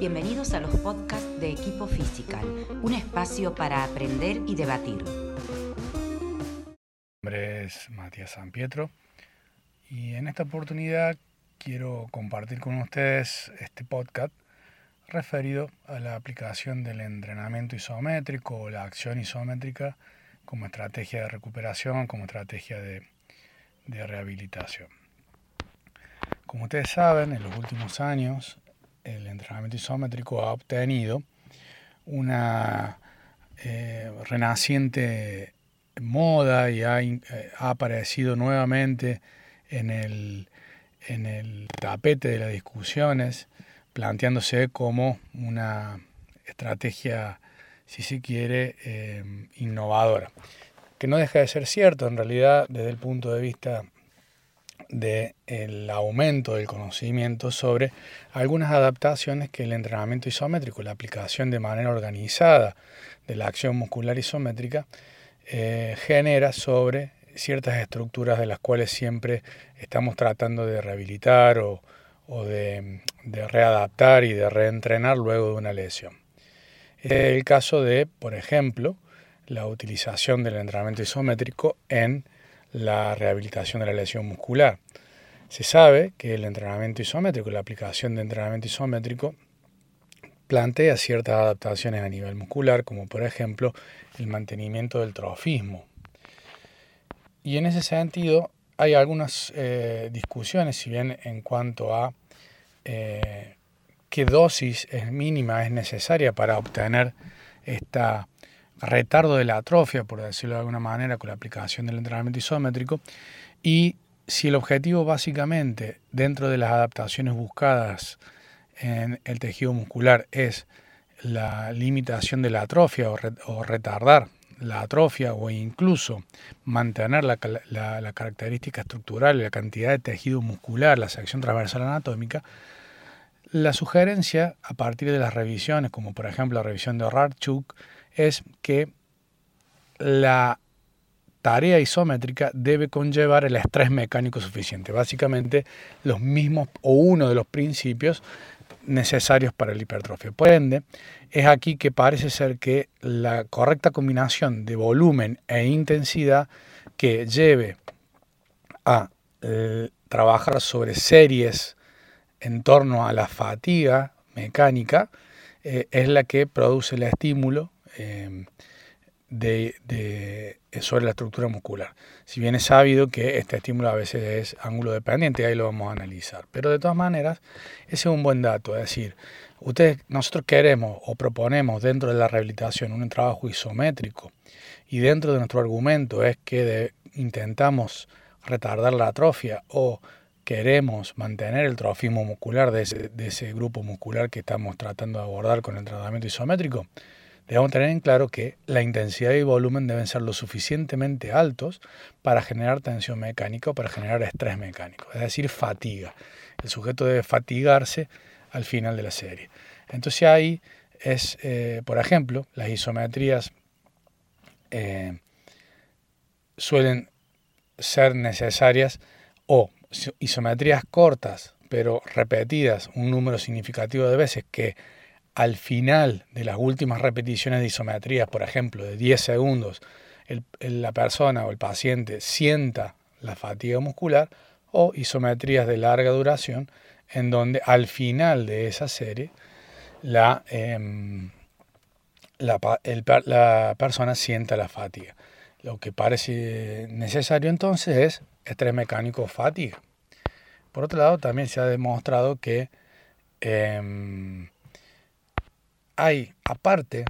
Bienvenidos a los podcasts de Equipo Physical, un espacio para aprender y debatir. Mi nombre es Matías San Pietro y en esta oportunidad quiero compartir con ustedes este podcast referido a la aplicación del entrenamiento isométrico o la acción isométrica como estrategia de recuperación, como estrategia de, de rehabilitación. Como ustedes saben, en los últimos años el entrenamiento isométrico ha obtenido una eh, renaciente moda y eh, ha, aparecido nuevamente en el, en el tapete de las discusiones, planteándose como una estrategia, si se quiere, eh, innovadora. Que no deja de ser cierto, en realidad, desde el punto de vista del aumento del conocimiento sobre algunas adaptaciones que el entrenamiento isométrico, la aplicación de manera organizada de la acción muscular isométrica, eh, genera sobre ciertas estructuras de las cuales siempre estamos tratando de rehabilitar o, de, de, readaptar y de reentrenar luego de una lesión. Es el caso de, por ejemplo, la utilización del entrenamiento isométrico en la rehabilitación de la lesión muscular. Se sabe que el entrenamiento isométrico, la aplicación de entrenamiento isométrico, plantea ciertas adaptaciones a nivel muscular, como por ejemplo el mantenimiento del trofismo. Y en ese sentido hay algunas eh, discusiones, si bien en cuanto a eh, qué dosis es mínima es necesaria para obtener esta retardo de la atrofia, por decirlo de alguna manera, con la aplicación del entrenamiento isométrico, y si el objetivo básicamente dentro de las adaptaciones buscadas en el tejido muscular es la limitación de la atrofia o, retardar la atrofia o incluso mantener la, la, característica estructural la cantidad de tejido muscular, la sección transversal anatómica, la sugerencia a partir de las revisiones, como por ejemplo la revisión de Rarchuk, es que la tarea isométrica debe conllevar el estrés mecánico suficiente. Básicamente los mismos o uno de los principios necesarios para la hipertrofia. Por ende, es aquí que parece ser que la correcta combinación de volumen e intensidad que lleve a eh, trabajar sobre series en torno a la fatiga mecánica eh, es la que produce el estímulo Em, de, sobre la estructura muscular. Si bien es sabido que este estímulo a veces es ángulo dependiente, ahí lo vamos a analizar. Pero de todas maneras, ese es un buen dato. Es decir, ustedes, nosotros queremos o proponemos dentro de la rehabilitación un trabajo isométrico y dentro de nuestro argumento es que intentamos retardar la atrofia o queremos mantener el trofismo muscular de ese, de ese grupo muscular que estamos tratando de abordar con el tratamiento isométrico, Debemos tener en claro que la intensidad y volumen deben ser lo suficientemente altos para generar tensión mecánica o para generar estrés mecánico, es decir, fatiga. El sujeto debe fatigarse al final de la serie. Entonces ahí es, eh, por ejemplo, las isometrías eh, suelen ser necesarias o isometrías cortas pero repetidas un número significativo de veces que al final de las últimas repeticiones de isometría, por ejemplo, de 10 segundos, la persona o el paciente sienta la fatiga muscular, o isometrías de larga duración, en donde al final de esa serie la, em, la persona sienta la fatiga. Lo que parece necesario entonces es estrés mecánico fatiga. Por otro lado, también se ha demostrado que em, hay, aparte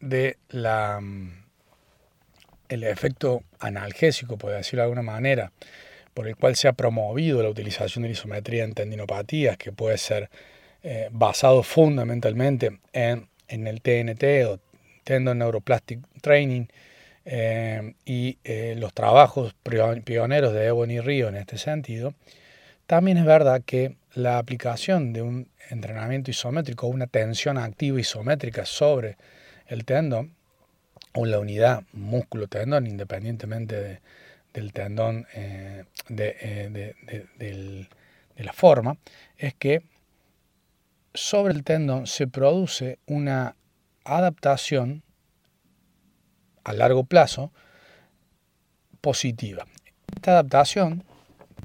de la, mm, el efecto analgésico, por decirlo de alguna manera, por el cual se ha promovido la utilización de la isometría en tendinopatías, que puede ser eh, basado fundamentalmente en, el TNT o Tendon Neuroplastic Training, eh, y eh, los trabajos pioneros de Ebony Río en este sentido, también es verdad que la aplicación de un entrenamiento isométrico, una tensión activa isométrica sobre el tendón o la unidad músculo-tendón, independientemente del tendón eh, de, eh, de, la forma, es que sobre el tendón se produce una adaptación a largo plazo positiva. Esta adaptación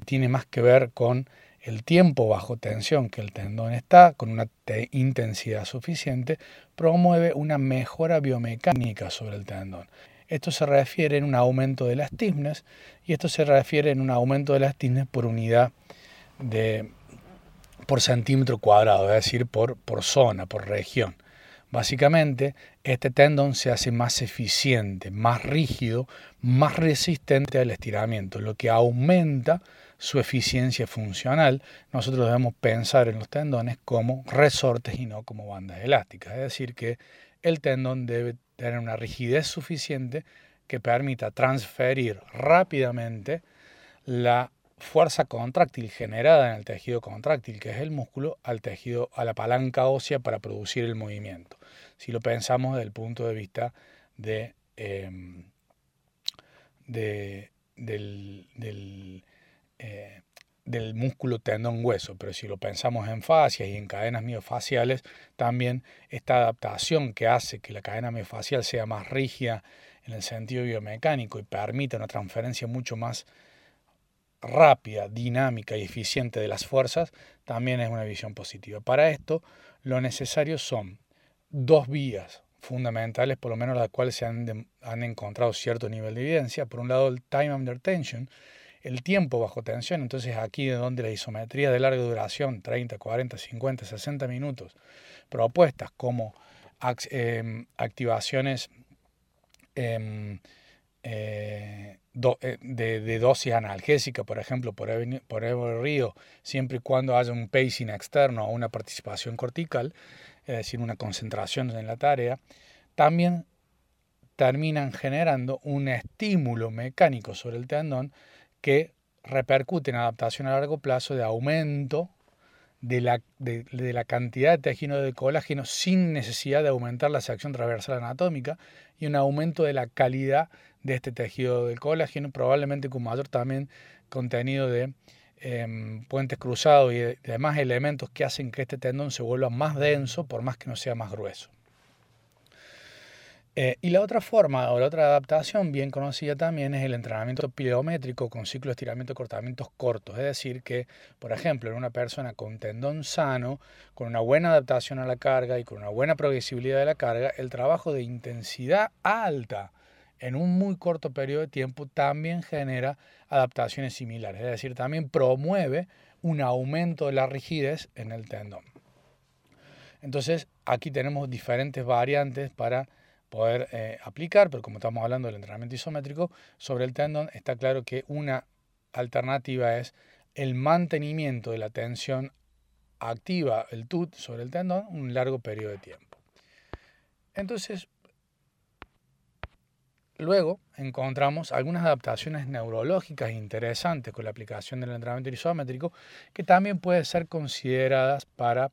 tiene más que ver con el tiempo bajo tensión que el tendón está, con una intensidad suficiente, promueve una mejora biomecánica sobre el tendón. Esto se refiere en un aumento de las stiffness y esto se refiere en un aumento de las stiffness por unidad de por centímetro cuadrado, es decir, por, por zona, por región. Básicamente, este tendón se hace más eficiente, más rígido, más resistente al estiramiento, lo que aumenta su eficiencia funcional. Nosotros debemos pensar en los tendones como resortes y no como bandas elásticas. Es decir, que el tendón debe tener una rigidez suficiente que permita transferir rápidamente la fuerza contráctil generada en el tejido contráctil, que es el músculo, al tejido, a la palanca ósea para producir el movimiento. Si lo pensamos desde el punto de vista de, em, del, eh, del, músculo tendón hueso, pero si lo pensamos en fascias y en cadenas miofaciales, también esta adaptación que hace que la cadena miofacial sea más rígida en el sentido biomecánico y permita una transferencia mucho más rápida, dinámica y eficiente de las fuerzas, también es una visión positiva. Para esto, lo necesario son dos vías fundamentales, por lo menos las cuales se han, han encontrado cierto nivel de evidencia. Por un lado, el time under tension, el tiempo bajo tensión. Entonces, aquí de donde la isometría de larga duración, 30, 40, 50, 60 minutos, propuestas como em, activaciones em, eh, eh, de, dosis analgésica, por ejemplo, por el, por el río, siempre y cuando haya un pacing externo o una participación cortical, es decir, una concentración en la tarea, también terminan generando un estímulo mecánico sobre el tendón que repercute en adaptación a largo plazo de aumento de la, de, la, cantidad de tejido de colágeno sin necesidad de aumentar la sección transversal anatómica y un aumento de la calidad de este tejido del colágeno, probablemente con mayor también contenido de em, puentes cruzados y demás elementos que hacen que este tendón se vuelva más denso por más que no sea más grueso. Eh, y la otra forma o la otra adaptación bien conocida también es el entrenamiento pliométrico con ciclo de estiramiento y cortamientos cortos. Es decir, que, por ejemplo, en una persona con tendón sano, con una buena adaptación a la carga y con una buena progresibilidad de la carga, el trabajo de intensidad alta en un muy corto periodo de tiempo también genera adaptaciones similares. Es decir, también promueve un aumento de la rigidez en el tendón. Entonces, aquí tenemos diferentes variantes para poder eh, aplicar, pero como estamos hablando del entrenamiento isométrico, sobre el tendón está claro que una alternativa es el mantenimiento de la tensión activa, el TUT, sobre el tendón un largo periodo de tiempo. Entonces, luego encontramos algunas adaptaciones neurológicas interesantes con la aplicación del entrenamiento isométrico que también pueden ser consideradas para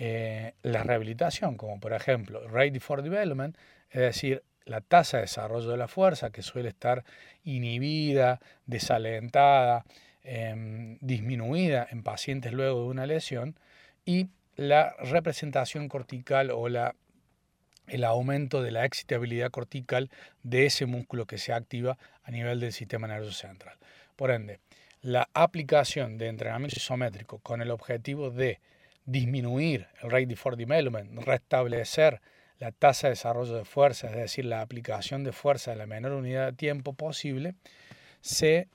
eh, la rehabilitación, como por ejemplo Ready for Development, es decir, la tasa de desarrollo de la fuerza, que suele estar inhibida, desalentada, em, disminuida en pacientes luego de una lesión, y la representación cortical o la, el aumento de la excitabilidad cortical de ese músculo que se activa a nivel del sistema nervioso central. Por ende, la aplicación de entrenamiento isométrico con el objetivo de disminuir el rate for development, restablecer la tasa de desarrollo de fuerza, es decir, la aplicación de fuerza en la menor unidad de tiempo posible, se,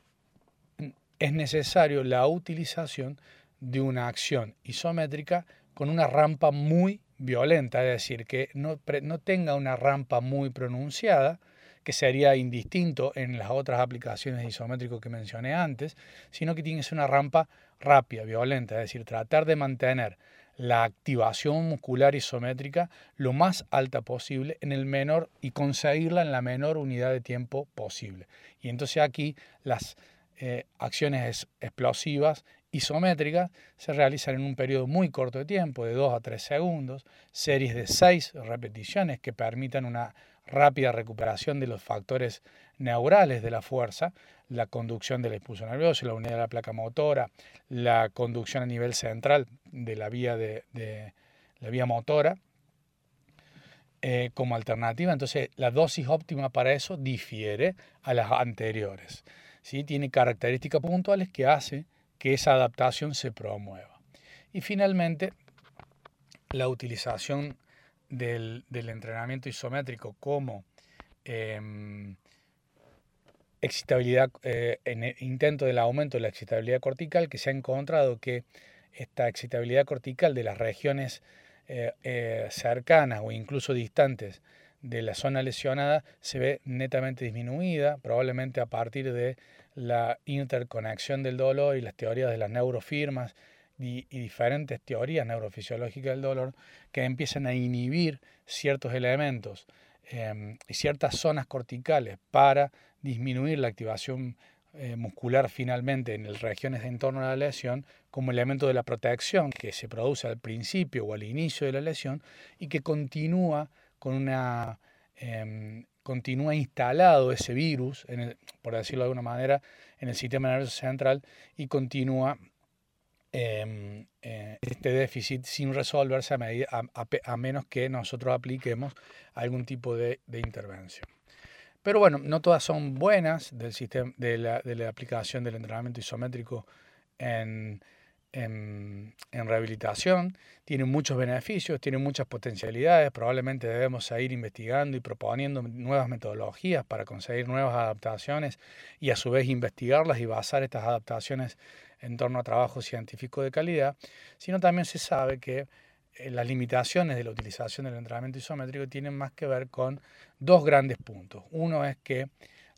es necesario la utilización de una acción isométrica con una rampa muy violenta, es decir, que no, no tenga una rampa muy pronunciada, que sería indistinto en las otras aplicaciones isométricas que mencioné antes, sino que tiene una rampa rápida, violenta, es decir, tratar de mantener la activación muscular isométrica lo más alta posible en el menor y conseguirla en la menor unidad de tiempo posible. Y entonces aquí las eh, acciones explosivas isométricas se realizan en un periodo muy corto de tiempo, de 2 a 3 segundos, series de 6 repeticiones que permitan una rápida recuperación de los factores neurales de la fuerza, la conducción del impulso nervioso, la unidad de la placa motora, la conducción a nivel central de la vía de, la vía motora, eh, como alternativa. Entonces, la dosis óptima para eso difiere a las anteriores. ¿sí? Tiene características puntuales que hace que esa adaptación se promueva. Y finalmente, la utilización del, entrenamiento isométrico como em, excitabilidad, eh, en intento del aumento de la excitabilidad cortical, que se ha encontrado que esta excitabilidad cortical de las regiones eh, eh, cercanas o incluso distantes de la zona lesionada se ve netamente disminuida, probablemente a partir de la interconexión del dolor y las teorías de las neurofirmas y, diferentes teorías neurofisiológicas del dolor que empiezan a inhibir ciertos elementos em, y ciertas zonas corticales para disminuir la activación eh, muscular finalmente en las regiones en torno a la lesión como elemento de la protección que se produce al principio o al inicio de la lesión y que continúa con una em, continúa instalado ese virus, en por decirlo de alguna manera, en el sistema nervioso central y continúa em, eh, este déficit sin resolverse a, menos que nosotros apliquemos algún tipo de intervención. Pero bueno, no todas son buenas del sistema, de, la, aplicación del entrenamiento isométrico en, en, en, rehabilitación. Tiene muchos beneficios, tiene muchas potencialidades. Probablemente debemos seguir investigando y proponiendo nuevas metodologías para conseguir nuevas adaptaciones y a su vez investigarlas y basar estas adaptaciones en torno a trabajo científico de calidad. Sino también se sabe que eh, las limitaciones de la utilización del entrenamiento isométrico tienen más que ver con dos grandes puntos. Uno es que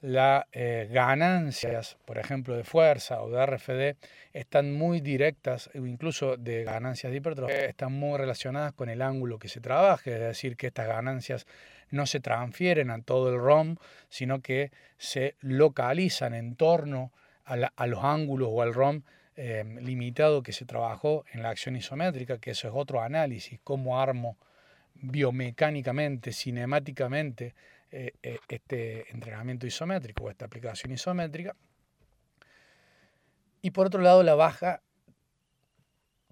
las eh, ganancias, por ejemplo, de fuerza o de RFD, están muy directas, incluso de ganancias de hipertrofia, están muy relacionadas con el ángulo que se trabaje, es decir, que estas ganancias no se transfieren a todo el ROM, sino que se localizan en torno a, a los ángulos o al ROM Em, limitado que se trabajó en la acción isométrica, que eso es otro análisis, cómo armo biomecánicamente, cinemáticamente eh, eh, este entrenamiento isométrico o esta aplicación isométrica. Y por otro lado, la baja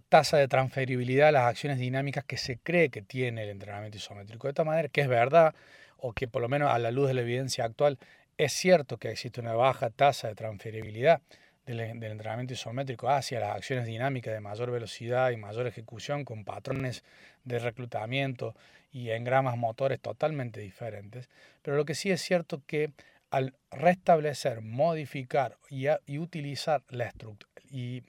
tasa de transferibilidad a las acciones dinámicas que se cree que tiene el entrenamiento isométrico. De esta manera, que es verdad, o que por lo menos a la luz de la evidencia actual es cierto que existe una baja tasa de transferibilidad del, entrenamiento isométrico hacia las acciones dinámicas de mayor velocidad y mayor ejecución con patrones de reclutamiento y engramas motores totalmente diferentes. Pero lo que sí es cierto que al restablecer, modificar y, utilizar la estructura, y,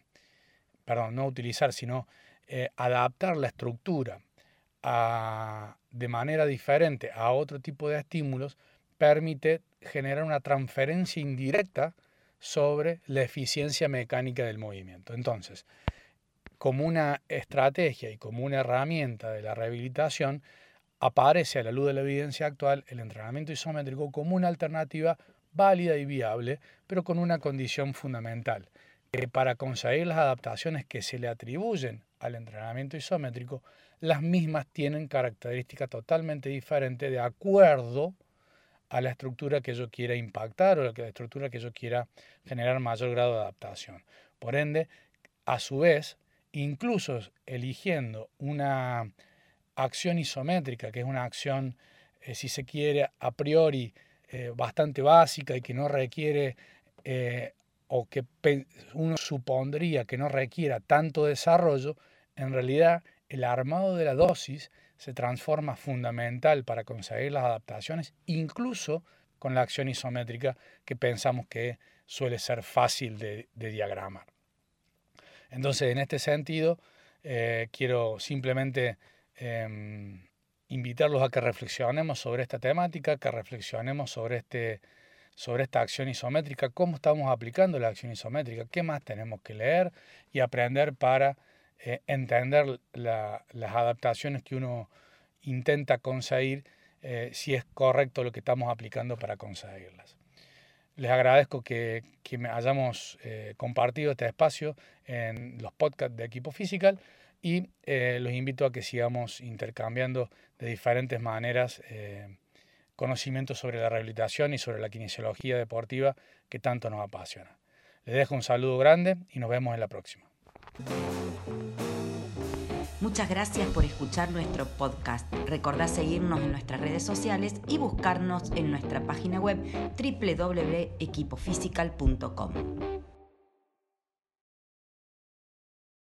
perdón, no utilizar, sino eh, adaptar la estructura de manera diferente a otro tipo de estímulos, permite generar una transferencia indirecta sobre la eficiencia mecánica del movimiento. Entonces, como una estrategia y como una herramienta de la rehabilitación, aparece a la luz de la evidencia actual el entrenamiento isométrico como una alternativa válida y viable, pero con una condición fundamental, que para conseguir las adaptaciones que se le atribuyen al entrenamiento isométrico, las mismas tienen características totalmente diferentes de acuerdo a la estructura que yo quiera impactar o a la estructura que yo quiera generar mayor grado de adaptación. Por ende, a su vez, incluso eligiendo una acción isométrica, que es una acción, eh, si se quiere, a priori eh, bastante básica y que no requiere, eh, o que uno supondría que no requiera tanto desarrollo, en realidad el armado de la dosis se transforma fundamental para conseguir las adaptaciones, incluso con la acción isométrica que pensamos que suele ser fácil de, diagramar. Entonces, en este sentido, eh, quiero simplemente em, invitarlos a que reflexionemos sobre esta temática, que reflexionemos sobre, este, sobre esta acción isométrica, cómo estamos aplicando la acción isométrica, qué más tenemos que leer y aprender para eh, entender las adaptaciones que uno intenta conseguir, eh, si es correcto lo que estamos aplicando para conseguirlas. Les agradezco que, me hayamos eh, compartido este espacio en los podcasts de Equipo Physical y los invito a que sigamos intercambiando de diferentes maneras conocimientos sobre la rehabilitación y sobre la kinesiología deportiva que tanto nos apasiona. Les dejo un saludo grande y nos vemos en la próxima. Muchas gracias por escuchar nuestro podcast. Recordá seguirnos en nuestras redes sociales y buscarnos en nuestra página web www.equipofisical.com.